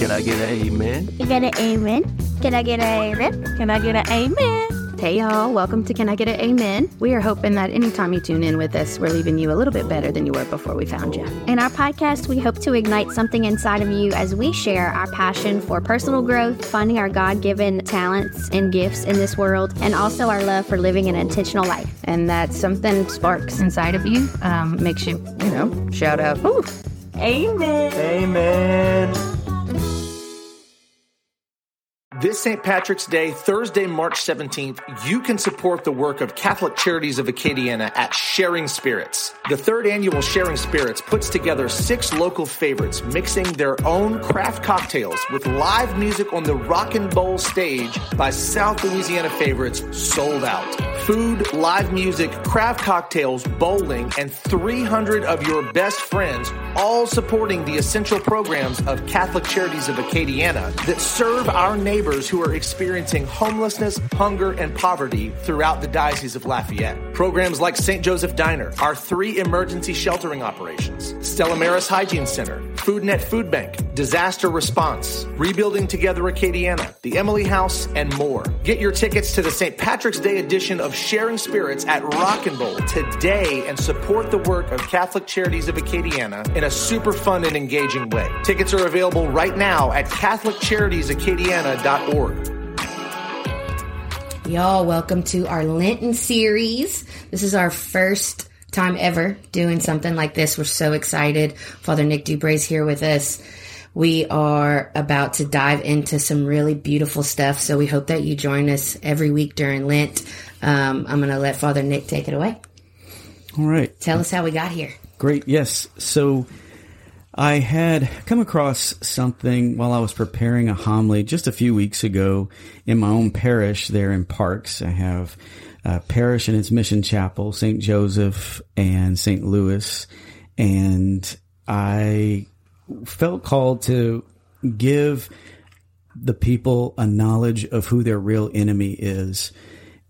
Can I get an amen? You get an amen? Can I get an amen? Can I get an amen? Hey, y'all. Welcome to Can I Get an Amen? We are hoping that anytime you tune in with us, we're leaving you a little bit better than you were before we found you. In our podcast, we hope to ignite something inside of you as we share our passion for personal growth, finding our God given talents and gifts in this world, and also our love for living an intentional life. And that something sparks inside of you, um, makes you, you know, shout out, Ooh. Amen. Amen. This St. Patrick's Day, Thursday, March 17th, you can support the work of Catholic Charities of Acadiana at Sharing Spirits. The third annual Sharing Spirits puts together six local favorites mixing their own craft cocktails with live music on the Rock and Bowl stage by South Louisiana favorites sold out. Food, live music, craft cocktails, bowling, and 300 of your best friends all supporting the essential programs of Catholic Charities of Acadiana that serve our neighbors who are experiencing homelessness, hunger, and poverty throughout the Diocese of Lafayette. Programs like St. Joseph Diner, our three emergency sheltering operations, Stella Maris Hygiene Center, Food Net Food Bank, Disaster Response, Rebuilding Together Acadiana, the Emily House, and more. Get your tickets to the St. Patrick's Day edition of Sharing Spirits at Rock and Bowl today and support the work of Catholic Charities of Acadiana in a super fun and engaging way. Tickets are available right now at CatholicCharitiesAcadiana.org. Y'all, welcome to our Lenten series. This is our first time ever doing something like this. We're so excited. Father Nick Dubray's here with us. We are about to dive into some really beautiful stuff. So we hope that you join us every week during Lent. Um, I'm going to let Father Nick take it away. All right. Tell us how we got here. Great. Yes. So I had come across something while I was preparing a homily just a few weeks ago in my own parish there in Parks. I have a parish and its mission chapel, St. Joseph and St. Louis. And I felt called to give the people a knowledge of who their real enemy is.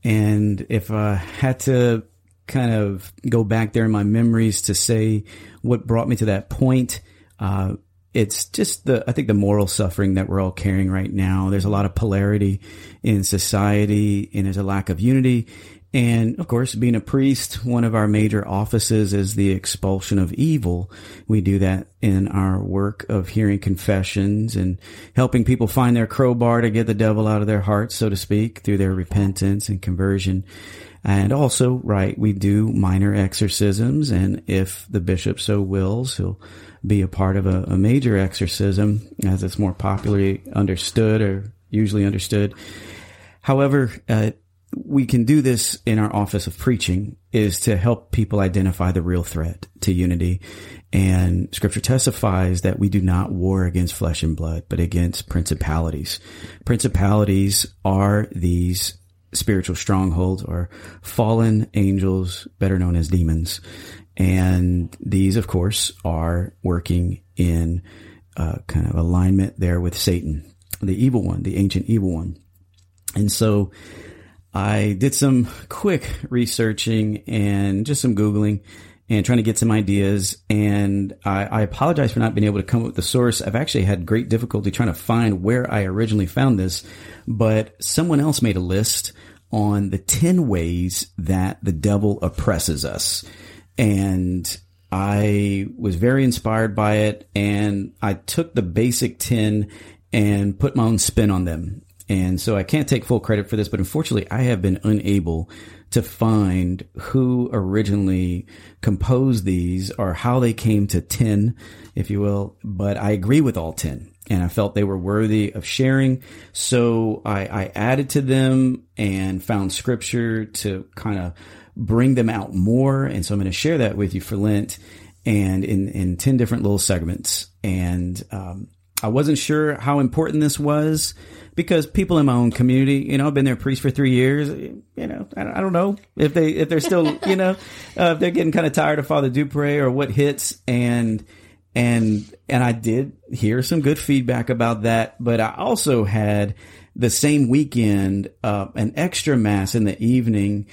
And if I had to kind of go back there in my memories to say what brought me to that point, uh, it's just the, I think the moral suffering that we're all carrying right now. There's a lot of polarity in society and there's a lack of unity. And of course, being a priest, one of our major offices is the expulsion of evil. We do that in our work of hearing confessions and helping people find their crowbar to get the devil out of their hearts, so to speak, through their repentance and conversion. And also, right, we do minor exorcisms. And if the bishop so wills, he'll be a part of a, a major exorcism as it's more popularly understood or usually understood. However, uh, we can do this in our office of preaching is to help people identify the real threat to unity. And scripture testifies that we do not war against flesh and blood, but against principalities. Principalities are these spiritual strongholds or fallen angels, better known as demons. And these, of course, are working in uh, kind of alignment there with Satan, the evil one, the ancient evil one. And so I did some quick researching and just some Googling and trying to get some ideas. And I, I, apologize for not being able to come up with the source. I've actually had great difficulty trying to find where I originally found this, but someone else made a list on the 10 ways that the devil oppresses us. And I was very inspired by it. And I took the basic 10 and put my own spin on them. And so I can't take full credit for this, but unfortunately I have been unable to find who originally composed these or how they came to 10, if you will. But I agree with all 10 and I felt they were worthy of sharing. So I, I added to them and found scripture to kind of bring them out more. And so I'm going to share that with you for Lent and in, in 10 different little segments. And, um, I wasn't sure how important this was because people in my own community, you know, I've been their priest for three years. You know, I don't know if they if they're still, you know, uh, if they're getting kind of tired of Father Dupre or what hits, and and and I did hear some good feedback about that, but I also had the same weekend uh, an extra mass in the evening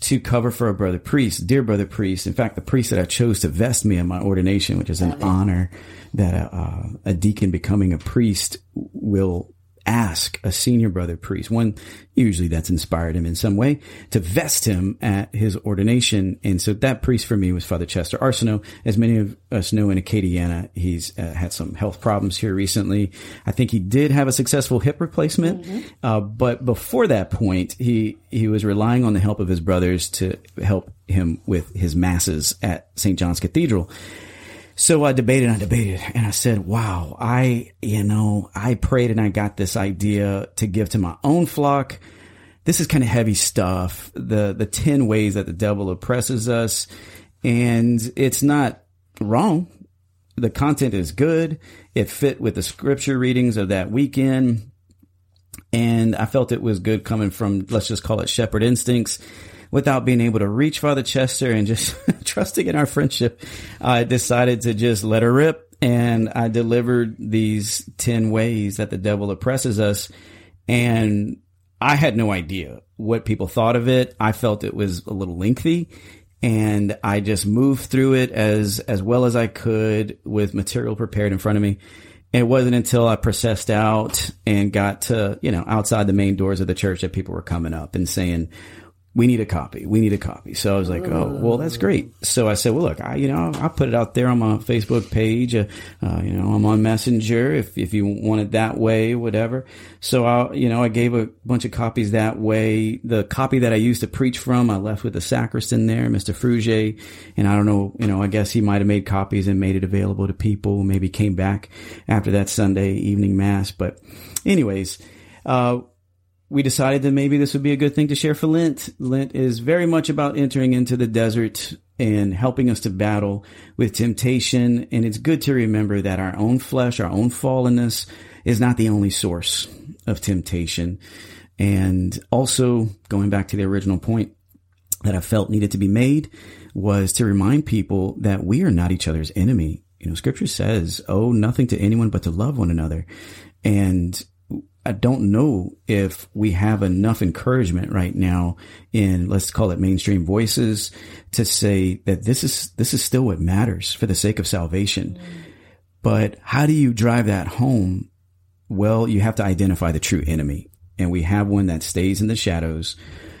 to cover for a brother priest, dear brother priest. In fact, the priest that I chose to vest me in my ordination, which is an honor that a, uh, a deacon becoming a priest will ask a senior brother priest, one usually that's inspired him in some way, to vest him at his ordination. And so that priest for me was Father Chester Arceneaux. As many of us know in Acadiana, he's uh, had some health problems here recently. I think he did have a successful hip replacement, mm-hmm. uh, but before that point, he he was relying on the help of his brothers to help him with his masses at St. John's Cathedral. So I debated, I debated, and I said, wow, I, you know, I prayed and I got this idea to give to my own flock. This is kind of heavy stuff. The, the 10 ways that the devil oppresses us. And it's not wrong. The content is good. It fit with the scripture readings of that weekend. And I felt it was good coming from, let's just call it shepherd instincts without being able to reach Father Chester and just trusting in our friendship, I decided to just let her rip. And I delivered these 10 ways that the devil oppresses us. And I had no idea what people thought of it. I felt it was a little lengthy and I just moved through it as, as well as I could with material prepared in front of me. It wasn't until I processed out and got to, you know, outside the main doors of the church that people were coming up and saying, we need a copy. We need a copy. So I was like, oh, well, that's great. So I said, well, look, I, you know, I'll put it out there on my Facebook page. Uh, uh, you know, I'm on Messenger if, if you want it that way, whatever. So I, you know, I gave a bunch of copies that way. The copy that I used to preach from, I left with the sacristan there, Mr. Frugier. And I don't know, you know, I guess he might have made copies and made it available to people, maybe came back after that Sunday evening mass. But anyways, uh, we decided that maybe this would be a good thing to share for Lent. Lent is very much about entering into the desert and helping us to battle with temptation. And it's good to remember that our own flesh, our own fallenness is not the only source of temptation. And also going back to the original point that I felt needed to be made was to remind people that we are not each other's enemy. You know, scripture says, owe nothing to anyone but to love one another. And I don't know if we have enough encouragement right now in let's call it mainstream voices to say that this is this is still what matters for the sake of salvation. But how do you drive that home? Well, you have to identify the true enemy, and we have one that stays in the shadows.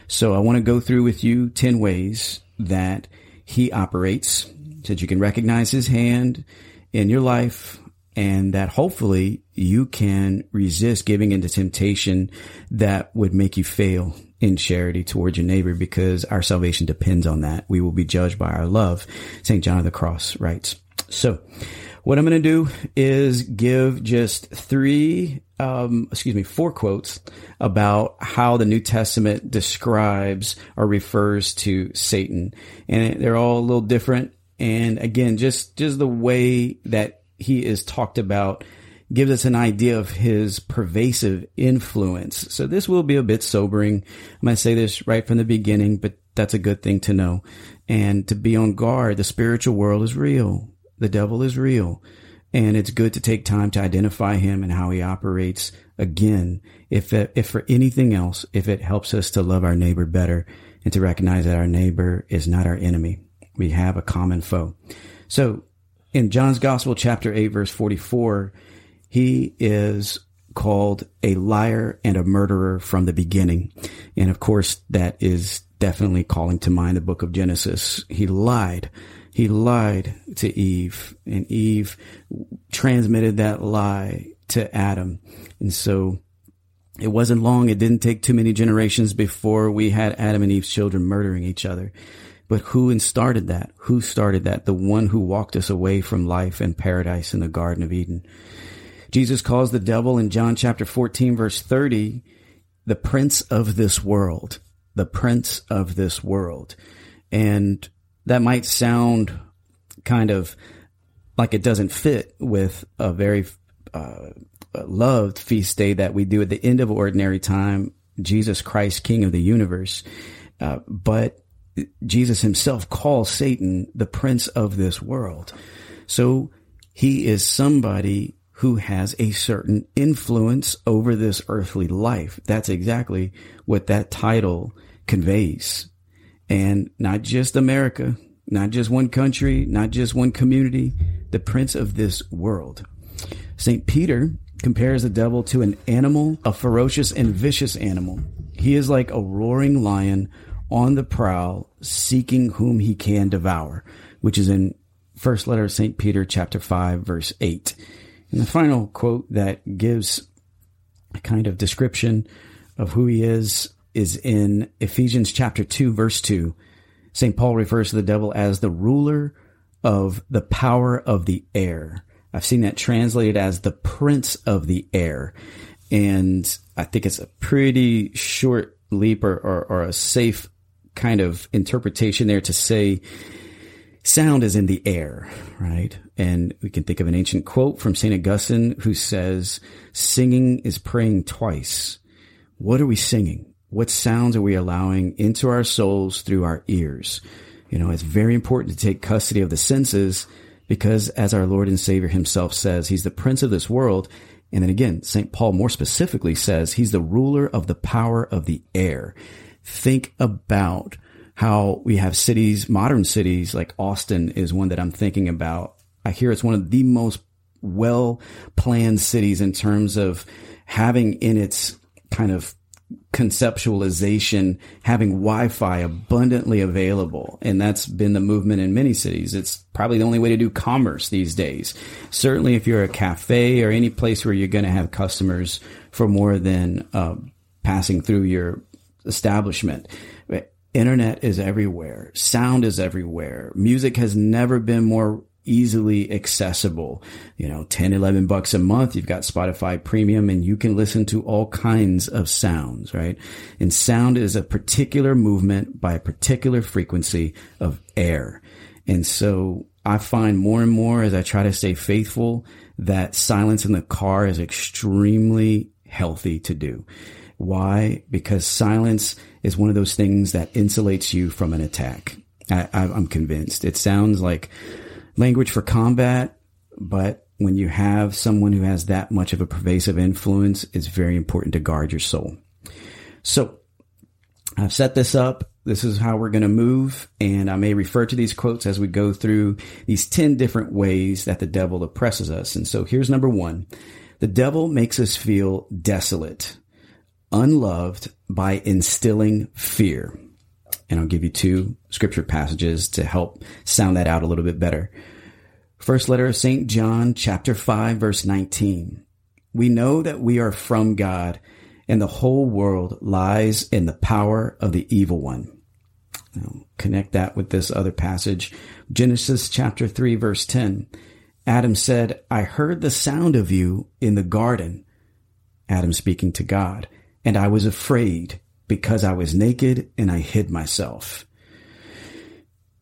So I want to go through with you 10 ways that he operates so that you can recognize his hand in your life and that hopefully you can resist giving into temptation that would make you fail in charity towards your neighbor because our salvation depends on that. We will be judged by our love. St. John of the Cross writes. So what I'm going to do is give just three, um, excuse me, four quotes about how the New Testament describes or refers to Satan. And they're all a little different. And again, just, just the way that he is talked about gives us an idea of his pervasive influence. So this will be a bit sobering. I'm going to say this right from the beginning, but that's a good thing to know and to be on guard. The spiritual world is real. The devil is real. And it's good to take time to identify him and how he operates again. If, if for anything else, if it helps us to love our neighbor better and to recognize that our neighbor is not our enemy. We have a common foe. So in John's Gospel, chapter 8, verse 44, he is called a liar and a murderer from the beginning. And of course, that is definitely calling to mind the book of Genesis. He lied. He lied to Eve, and Eve transmitted that lie to Adam. And so it wasn't long. It didn't take too many generations before we had Adam and Eve's children murdering each other. But who started that? Who started that? The one who walked us away from life and paradise in the Garden of Eden. Jesus calls the devil in John chapter 14 verse 30 the prince of this world, the prince of this world. And that might sound kind of like it doesn't fit with a very uh, loved feast day that we do at the end of ordinary time, Jesus Christ, King of the universe. Uh, but Jesus himself calls Satan the prince of this world. So he is somebody who has a certain influence over this earthly life. That's exactly what that title conveys. And not just America, not just one country, not just one community, the prince of this world. St. Peter compares the devil to an animal, a ferocious and vicious animal. He is like a roaring lion on the prowl, seeking whom he can devour, which is in first letter of St. Peter chapter 5 verse 8. And the final quote that gives a kind of description of who he is is in Ephesians chapter 2 verse 2. St. Paul refers to the devil as the ruler of the power of the air. I've seen that translated as the prince of the air. And I think it's a pretty short leap or, or, or a safe kind of interpretation there to say sound is in the air, right? And we can think of an ancient quote from St. Augustine who says, singing is praying twice. What are we singing? What sounds are we allowing into our souls through our ears? You know, it's very important to take custody of the senses because as our Lord and Savior himself says, he's the prince of this world. And then again, St. Paul more specifically says he's the ruler of the power of the air. Think about how we have cities, modern cities like Austin is one that I'm thinking about. I hear it's one of the most well planned cities in terms of having in its kind of conceptualization having Wi-Fi abundantly available. And that's been the movement in many cities. It's probably the only way to do commerce these days. Certainly if you're a cafe or any place where you're going to have customers for more than uh, passing through your establishment. Internet is everywhere. Sound is everywhere. Music has never been more easily accessible. You know, 10, 11 bucks a month. You've got Spotify premium and you can listen to all kinds of sounds, right? And sound is a particular movement by a particular frequency of air. And so I find more and more as I try to stay faithful that silence in the car is extremely healthy to do. Why? Because silence is one of those things that insulates you from an attack. I, am convinced. It sounds like language for combat, but when you have someone who has that much of a pervasive influence, it's very important to guard your soul. So I've set this up. This is how we're going to move. And I may refer to these quotes as we go through these 10 different ways that the devil oppresses us. And so here's number one. The devil makes us feel desolate, unloved by instilling fear. And I'll give you two scripture passages to help sound that out a little bit better. First letter of St. John, chapter 5, verse 19. We know that we are from God and the whole world lies in the power of the evil one. Connect that with this other passage. Genesis chapter 3, verse 10. Adam said, I heard the sound of you in the garden. Adam speaking to God, and I was afraid because I was naked and I hid myself.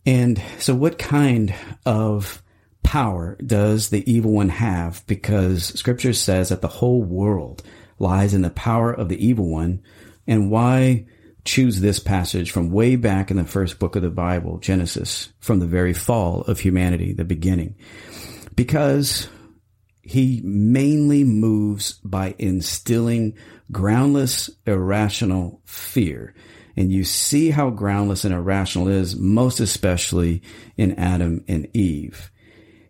And so what kind of power does the evil one have? Because scripture says that the whole world lies in the power of the evil one. And why choose this passage from way back in the first book of the Bible, Genesis, from the very fall of humanity, the beginning? Because he mainly moves by instilling groundless, irrational fear. And you see how groundless and irrational is, most especially in Adam and Eve.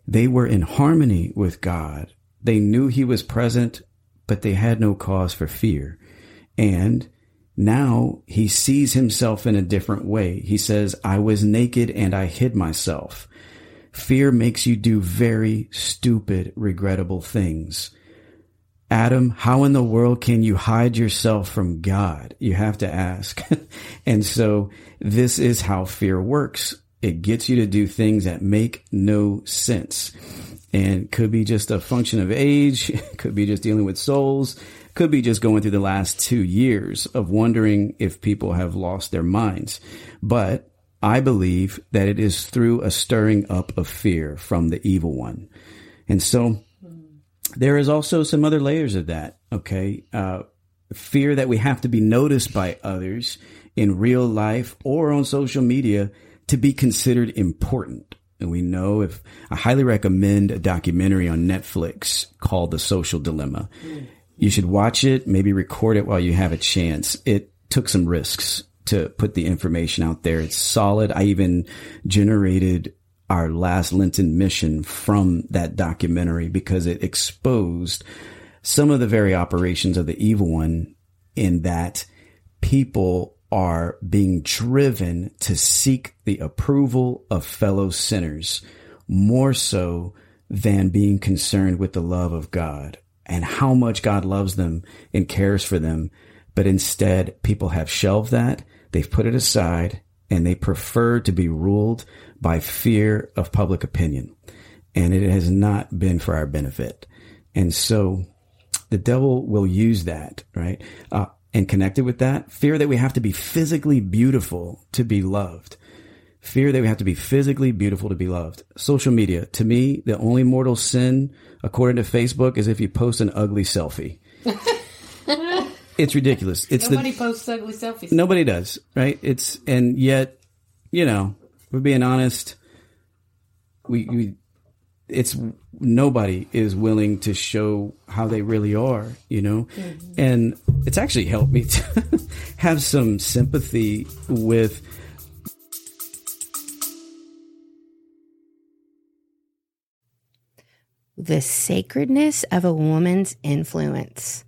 They were in harmony with God. They knew he was present, but they had no cause for fear. And now he sees himself in a different way. He says, I was naked and I hid myself. Fear makes you do very stupid, regrettable things. Adam, how in the world can you hide yourself from God? You have to ask. and so this is how fear works. It gets you to do things that make no sense and could be just a function of age. Could be just dealing with souls. Could be just going through the last two years of wondering if people have lost their minds. But I believe that it is through a stirring up of fear from the evil one. And so there is also some other layers of that. Okay. Uh, fear that we have to be noticed by others in real life or on social media to be considered important. And we know if I highly recommend a documentary on Netflix called The Social Dilemma. You should watch it, maybe record it while you have a chance. It took some risks to put the information out there. It's solid. I even generated our last Lenten mission from that documentary because it exposed some of the very operations of the evil one in that people are being driven to seek the approval of fellow sinners more so than being concerned with the love of God and how much God loves them and cares for them. But instead, people have shelved that. They've put it aside and they prefer to be ruled by fear of public opinion. And it has not been for our benefit. And so the devil will use that, right? Uh, and connected with that, fear that we have to be physically beautiful to be loved. Fear that we have to be physically beautiful to be loved. Social media, to me, the only mortal sin, according to Facebook, is if you post an ugly selfie. it's ridiculous. It's Nobody the, posts ugly selfies. Nobody does, right? It's and yet, you know, we're being honest. We, we it's nobody is willing to show how they really are, you know, mm-hmm. and it's actually helped me to have some sympathy with. The sacredness of a woman's influence.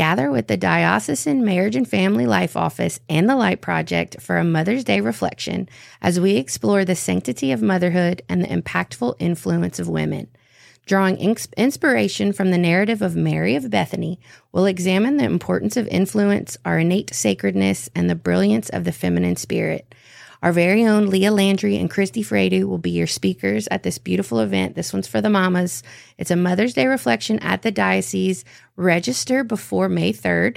Gather with the Diocesan Marriage and Family Life Office and the Light Project for a Mother's Day reflection as we explore the sanctity of motherhood and the impactful influence of women. Drawing inspiration from the narrative of Mary of Bethany, we'll examine the importance of influence, our innate sacredness, and the brilliance of the feminine spirit. Our very own Leah Landry and Christy Fredu will be your speakers at this beautiful event. This one's for the mamas. It's a Mother's Day reflection at the diocese. Register before May 3rd.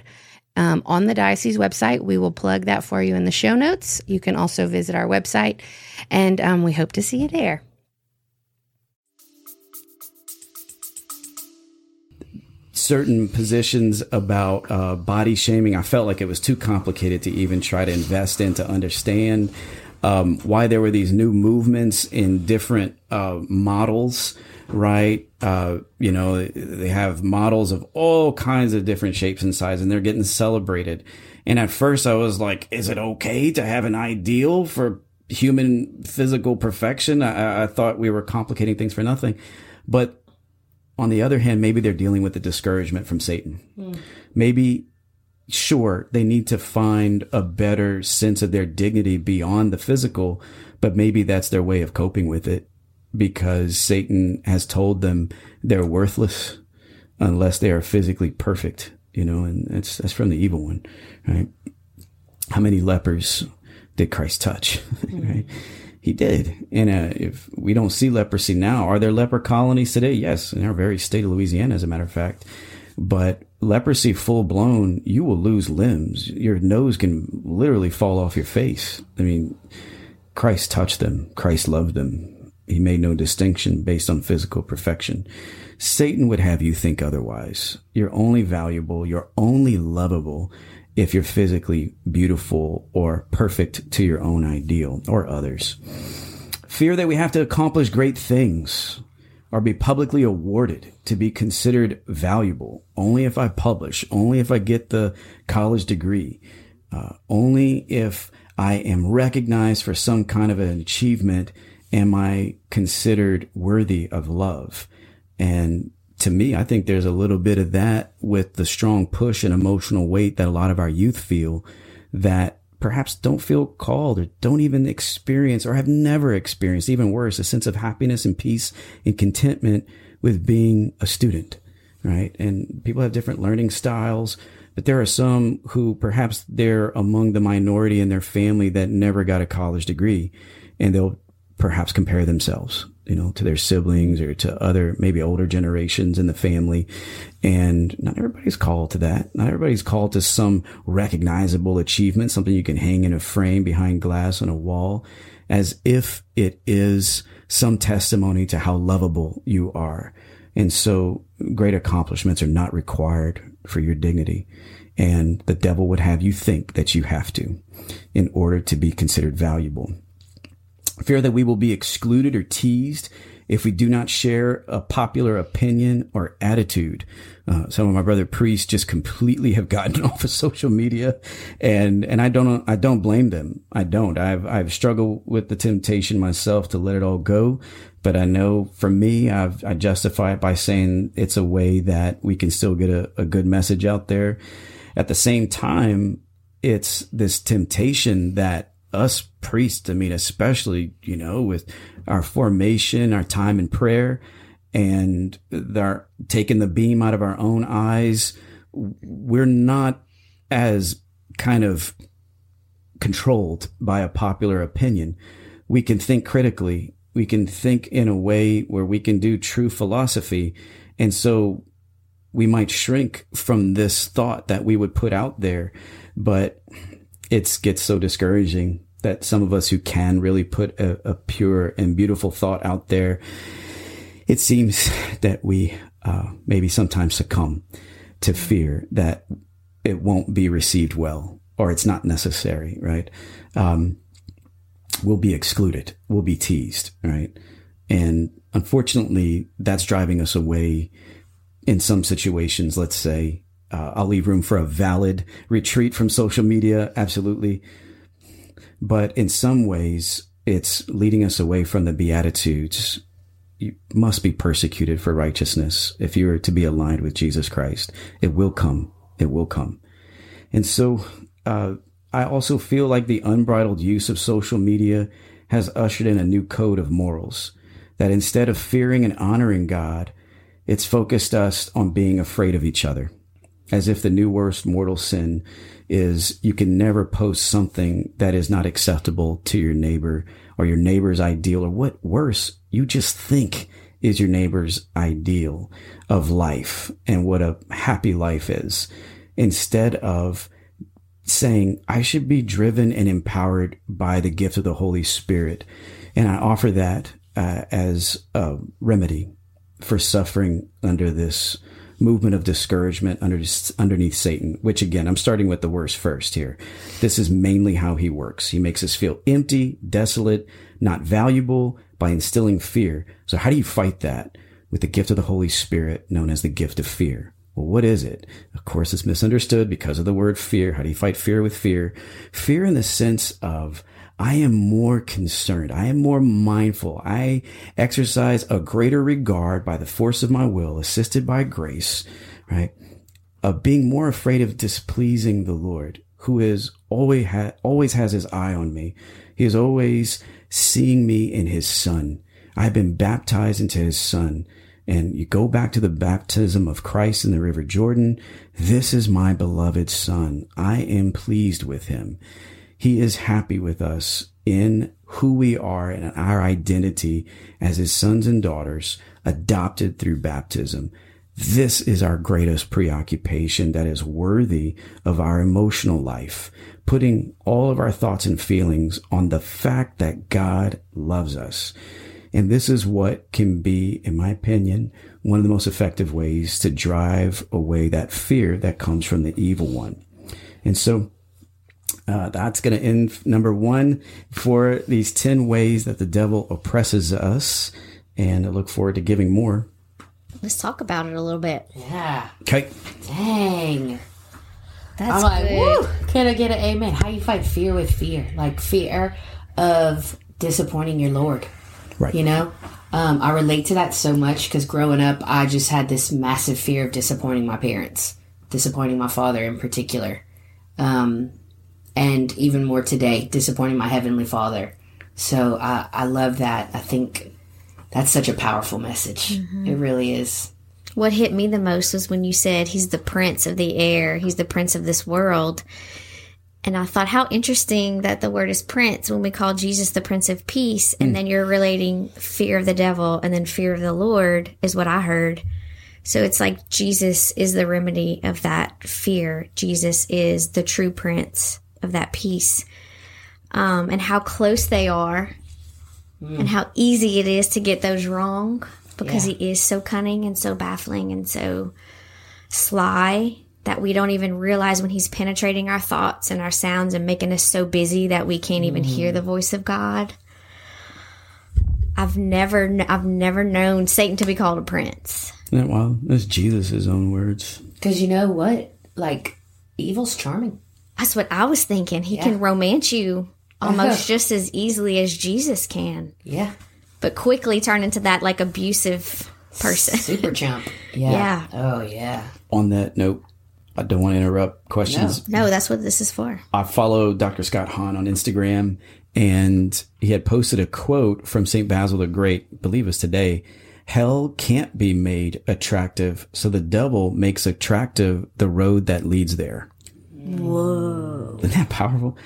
Um, on the diocese website, we will plug that for you in the show notes. You can also visit our website, and um, we hope to see you there. Certain positions about uh, body shaming. I felt like it was too complicated to even try to invest in to understand um, why there were these new movements in different uh, models, right? Uh, you know, they have models of all kinds of different shapes and sizes, and they're getting celebrated. And at first, I was like, is it okay to have an ideal for human physical perfection? I, I thought we were complicating things for nothing. But on the other hand, maybe they're dealing with the discouragement from Satan. Mm. Maybe, sure, they need to find a better sense of their dignity beyond the physical, but maybe that's their way of coping with it because Satan has told them they're worthless unless they are physically perfect, you know, and that's, that's from the evil one, right? How many lepers did Christ touch, right? He did. And uh, if we don't see leprosy now, are there leper colonies today? Yes, in our very state of Louisiana, as a matter of fact. But leprosy full blown, you will lose limbs. Your nose can literally fall off your face. I mean, Christ touched them. Christ loved them. He made no distinction based on physical perfection. Satan would have you think otherwise. You're only valuable. You're only lovable if you're physically beautiful or perfect to your own ideal or others. Fear that we have to accomplish great things or be publicly awarded to be considered valuable only if I publish, only if I get the college degree, uh, only if I am recognized for some kind of an achievement am I considered worthy of love. And to me, I think there's a little bit of that with the strong push and emotional weight that a lot of our youth feel that perhaps don't feel called or don't even experience or have never experienced, even worse, a sense of happiness and peace and contentment with being a student, right? And people have different learning styles, but there are some who perhaps they're among the minority in their family that never got a college degree and they'll perhaps compare themselves you know, to their siblings or to other, maybe older generations in the family. And not everybody's called to that. Not everybody's called to some recognizable achievement, something you can hang in a frame behind glass on a wall as if it is some testimony to how lovable you are. And so great accomplishments are not required for your dignity. And the devil would have you think that you have to in order to be considered valuable fear that we will be excluded or teased if we do not share a popular opinion or attitude. Uh, some of my brother priests just completely have gotten off of social media and, and I don't, I don't blame them. I don't. I've, I've struggled with the temptation myself to let it all go. But I know for me, I've, I justify it by saying it's a way that we can still get a, a good message out there. At the same time, it's this temptation that us priests, I mean, especially, you know, with our formation, our time in prayer, and they're taking the beam out of our own eyes, we're not as kind of controlled by a popular opinion. We can think critically. We can think in a way where we can do true philosophy. And so we might shrink from this thought that we would put out there, but it gets so discouraging that some of us who can really put a, a pure and beautiful thought out there, it seems that we uh, maybe sometimes succumb to fear that it won't be received well or it's not necessary, right? Um, we'll be excluded. We'll be teased, right? And unfortunately, that's driving us away in some situations. Let's say, uh, I'll leave room for a valid retreat from social media. Absolutely. But in some ways, it's leading us away from the Beatitudes. You must be persecuted for righteousness if you are to be aligned with Jesus Christ. It will come. It will come. And so, uh, I also feel like the unbridled use of social media has ushered in a new code of morals that instead of fearing and honoring God, it's focused us on being afraid of each other as if the new worst mortal sin is you can never post something that is not acceptable to your neighbor or your neighbor's ideal or what worse, you just think is your neighbor's ideal of life and what a happy life is instead of saying I should be driven and empowered by the gift of the Holy Spirit. And I offer that uh, as a remedy for suffering under this movement of discouragement under, underneath Satan, which again, I'm starting with the worst first here. This is mainly how he works. He makes us feel empty, desolate, not valuable by instilling fear. So how do you fight that? With the gift of the Holy Spirit known as the gift of fear. Well, what is it? Of course, it's misunderstood because of the word fear. How do you fight fear with fear? Fear in the sense of I am more concerned. I am more mindful. I exercise a greater regard by the force of my will, assisted by grace, right? Of being more afraid of displeasing the Lord, who is always ha- always has his eye on me. He is always seeing me in his son. I've been baptized into his son. And you go back to the baptism of Christ in the River Jordan. This is my beloved son. I am pleased with him. He is happy with us in who we are and our identity as his sons and daughters adopted through baptism. This is our greatest preoccupation that is worthy of our emotional life, putting all of our thoughts and feelings on the fact that God loves us. And this is what can be, in my opinion, one of the most effective ways to drive away that fear that comes from the evil one. And so uh, that's going to end number one for these 10 ways that the devil oppresses us. And I look forward to giving more. Let's talk about it a little bit. Yeah. Okay. Dang. That's I'm like, good. woo, can I get an amen? How you fight fear with fear? Like fear of disappointing your Lord. Right. You know? Um, I relate to that so much because growing up, I just had this massive fear of disappointing my parents, disappointing my father in particular. Um, and even more today, disappointing my heavenly father. So I, I love that. I think that's such a powerful message. Mm-hmm. It really is. What hit me the most was when you said he's the prince of the air, he's the prince of this world. And I thought how interesting that the word is prince when we call Jesus the prince of peace. And mm. then you're relating fear of the devil and then fear of the Lord is what I heard. So it's like Jesus is the remedy of that fear. Jesus is the true prince of that peace. Um, and how close they are and how easy it is to get those wrong because Yeah. he is so cunning and so baffling and so sly that we don't even realize when he's penetrating our thoughts and our sounds and making us so busy that we can't even hear the voice of God. I've never, I've never known Satan to be called a prince. Isn't that wild? That's Jesus' own words. Because you know what? Like, evil's charming. That's what I was thinking. He can romance you uh-huh. almost just as easily as Jesus can, Yeah. but quickly turn into that like abusive person. Super chump. Yeah. Yeah. Oh, yeah. On that note, I don't want to interrupt questions. No, that's what this is for. I follow Dr. Scott Hahn on Instagram, and he had posted a quote from St. Basil the Great, I believe it was today. Hell can't be made attractive, so the devil makes attractive the road that leads there. Whoa. Isn't that powerful?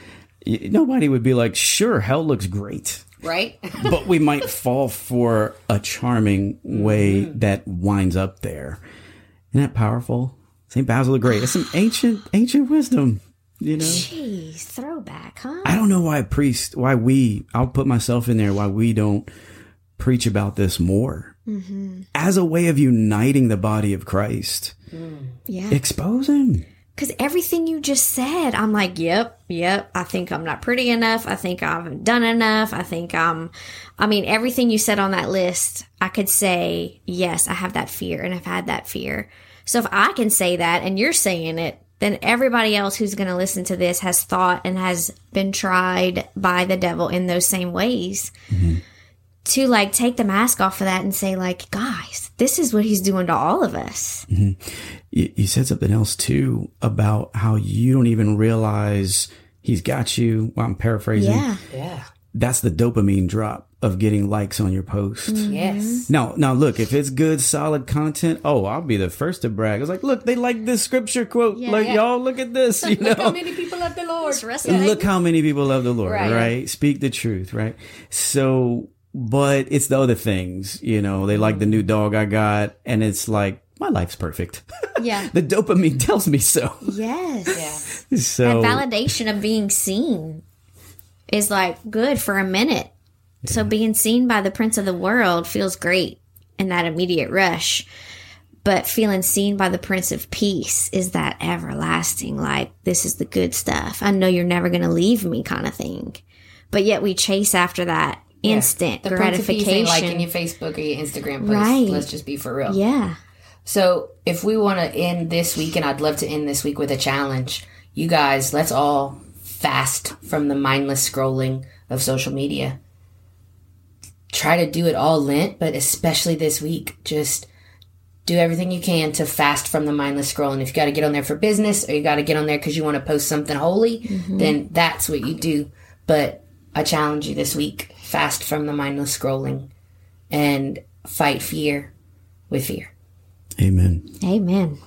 Nobody would be like, sure, hell looks great. Right? but we might fall for a charming way hmm. that winds up there. Isn't that powerful? St. Basil the Great. It's some ancient, ancient wisdom, you know? Jeez, throwback, huh? I don't know why priests, why we, I'll put myself in there, why we don't preach about this more mm-hmm. as a way of uniting the body of Christ. Mm. Yeah. Expose him. Because everything you just said, I'm like, yep, yep. I think I'm not pretty enough. I think I haven't done enough. I think I'm, I mean, everything you said on that list, I could say, yes, I have that fear and I've had that fear. So if I can say that and you're saying it, then everybody else who's going to listen to this has thought and has been tried by the devil in those same ways. Mm-hmm. To like take the mask off of that and say, like, guys, this is what he's doing to all of us. Mm-hmm. You, you said something else too about how you don't even realize he's got you. Well, I'm paraphrasing. Yeah. Yeah. That's the dopamine drop of getting likes on your post. Mm-hmm. Yes. Now, now look, if it's good, solid content, oh, I'll be the first to brag. It's like, look, they like this scripture quote. like, y'all look at this, you know. how many people love the Lord? look how many people love the Lord, Right. right. Speak the truth, right? So, but it's the other things, you know, they like the new mm-hmm. dog I got, and it's like, my life's perfect. Yeah. the dopamine tells me so. Yes. So, that validation of being seen is like good for a minute. So being seen by the prince of the world feels great in that immediate rush. But feeling seen by the prince of peace is that everlasting, like, this is the good stuff. I know you're never going to leave me kind of thing. But yet we chase after that instant The Prince of Peace ain't liking your Facebook or your Instagram post. Right. Let's just be for real. yeah. So if we want to end this week, and I'd love to end this week with a challenge, you guys, let's all fast from the mindless scrolling of social media. Try to do it all Lent, but especially this week. Just do everything you can to fast from the mindless scrolling. If you got to get on there for business or you got to get on there because you want to post something holy, mm-hmm. then that's what you do. But I challenge you this week fast from the mindless scrolling and fight fear with fear. amen. Amen.